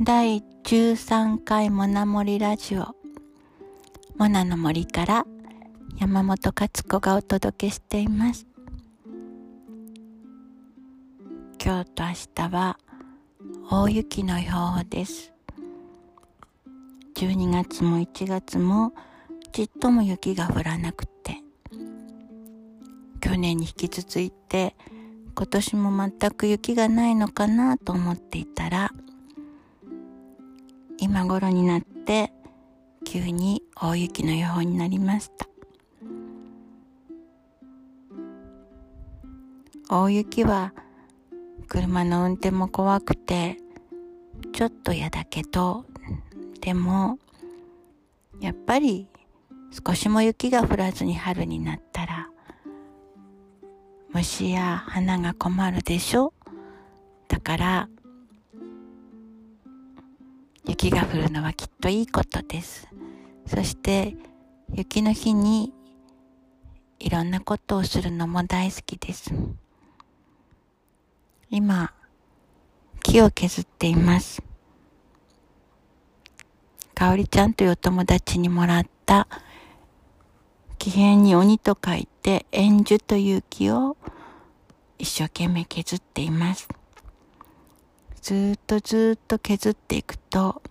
第13回モナモリラジオ。モナの森から山本勝子がお届けしています。今日と明日は大雪の予報です。12月も1月もちっとも雪が降らなくて。去年に引き続いて今年も全く雪がないのかなと思っていたら今頃になって急に大雪の予報になりました。大雪は車の運転も怖くてちょっと嫌だけどでもやっぱり少しも雪が降らずに春になったら虫や花が困るでしょ？だから雪が降るのはきっといいことです。そして雪の日にいろんなことをするのも大好きです。今木を削っています。かおりちゃんというお友達にもらった木片に鬼と書いて円樹という木を一生懸命削っています。ずっとずっと削っていくと、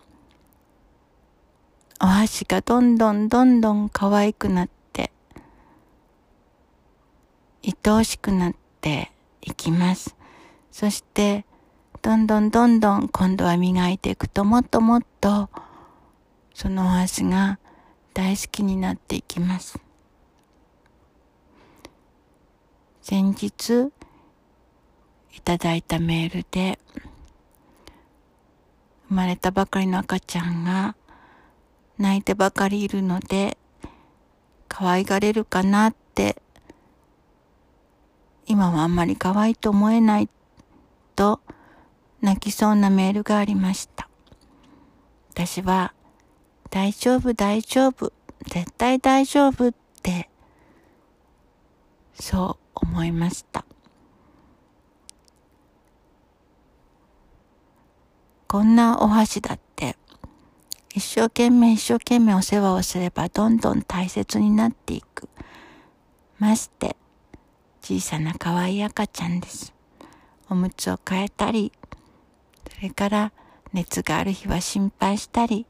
お箸がどんどんどんどん可愛くなって、愛おしくなっていきます。そして、どんどんどんどん今度は磨いていくともっともっとそのお箸が大好きになっていきます。先日いただいたメールで生まれたばかりの赤ちゃんが泣いてばかりいるので可愛がれるかなって今はあんまり可愛いと思えないと泣きそうなメールがありました。私は大丈夫大丈夫絶対大丈夫ってそう思いました。こんなお箸だって一生懸命一生懸命お世話をすればどんどん大切になっていく。まして小さな可愛い赤ちゃんです。おむつを変えたり、それから熱がある日は心配したり、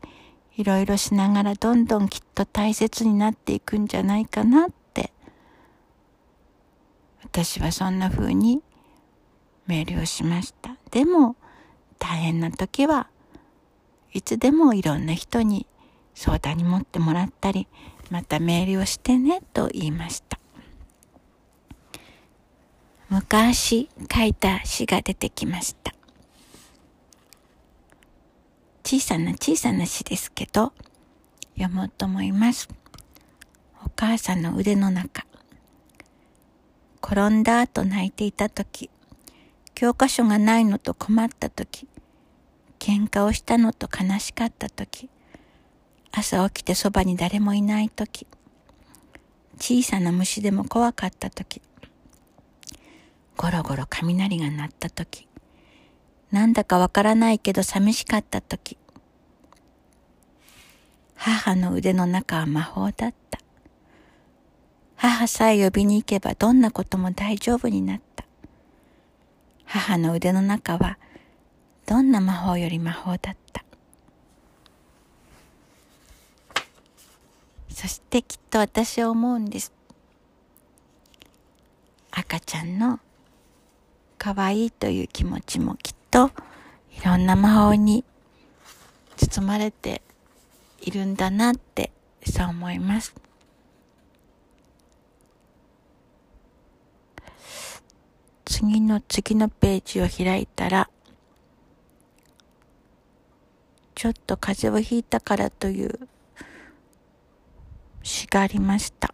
いろいろしながらどんどんきっと大切になっていくんじゃないかなって私はそんな風にメールをしました。でも大変な時はいつでもいろんな人に相談に持ってもらったりまたメールをしてねと言いました。昔書いた詩が出てきました。小さな小さな詩ですけど読もうと思います。お母さんの腕の中。転んだ後泣いていた時教科書がないのと困った時喧嘩をしたのと悲しかった時朝起きてそばに誰もいない時小さな虫でも怖かった時ゴロゴロ雷が鳴った時なんだかわからないけど寂しかった時母の腕の中は魔法だった。母さえ呼びに行けばどんなことも大丈夫になった。母の腕の中はどんな魔法より魔法だった？そしてきっと私は思うんです。赤ちゃんの可愛いという気持ちもきっといろんな魔法に包まれているんだなってそう思います。次の次のページを開いたらちょっと風邪をひいたからという詩がありました。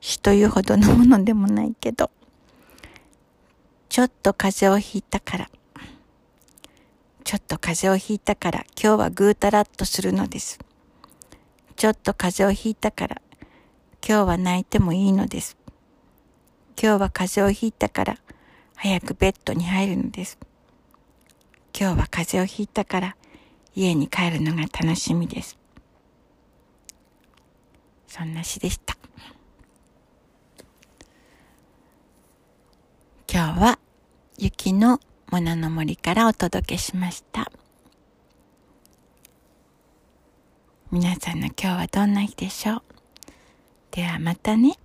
詩というほどのものでもないけど、ちょっと風邪をひいたから、ちょっと風邪をひいたから今日はぐうたらっとするのです。ちょっと風邪をひいたから今日は泣いてもいいのです。今日は風邪をひいたから早くベッドに入るのです。今日は風邪をひいたから家に帰るのが楽しみです。そんな詩でした。今日は雪のモナの森からお届けしました。皆さんの今日はどんな日でしょう？ではまたね。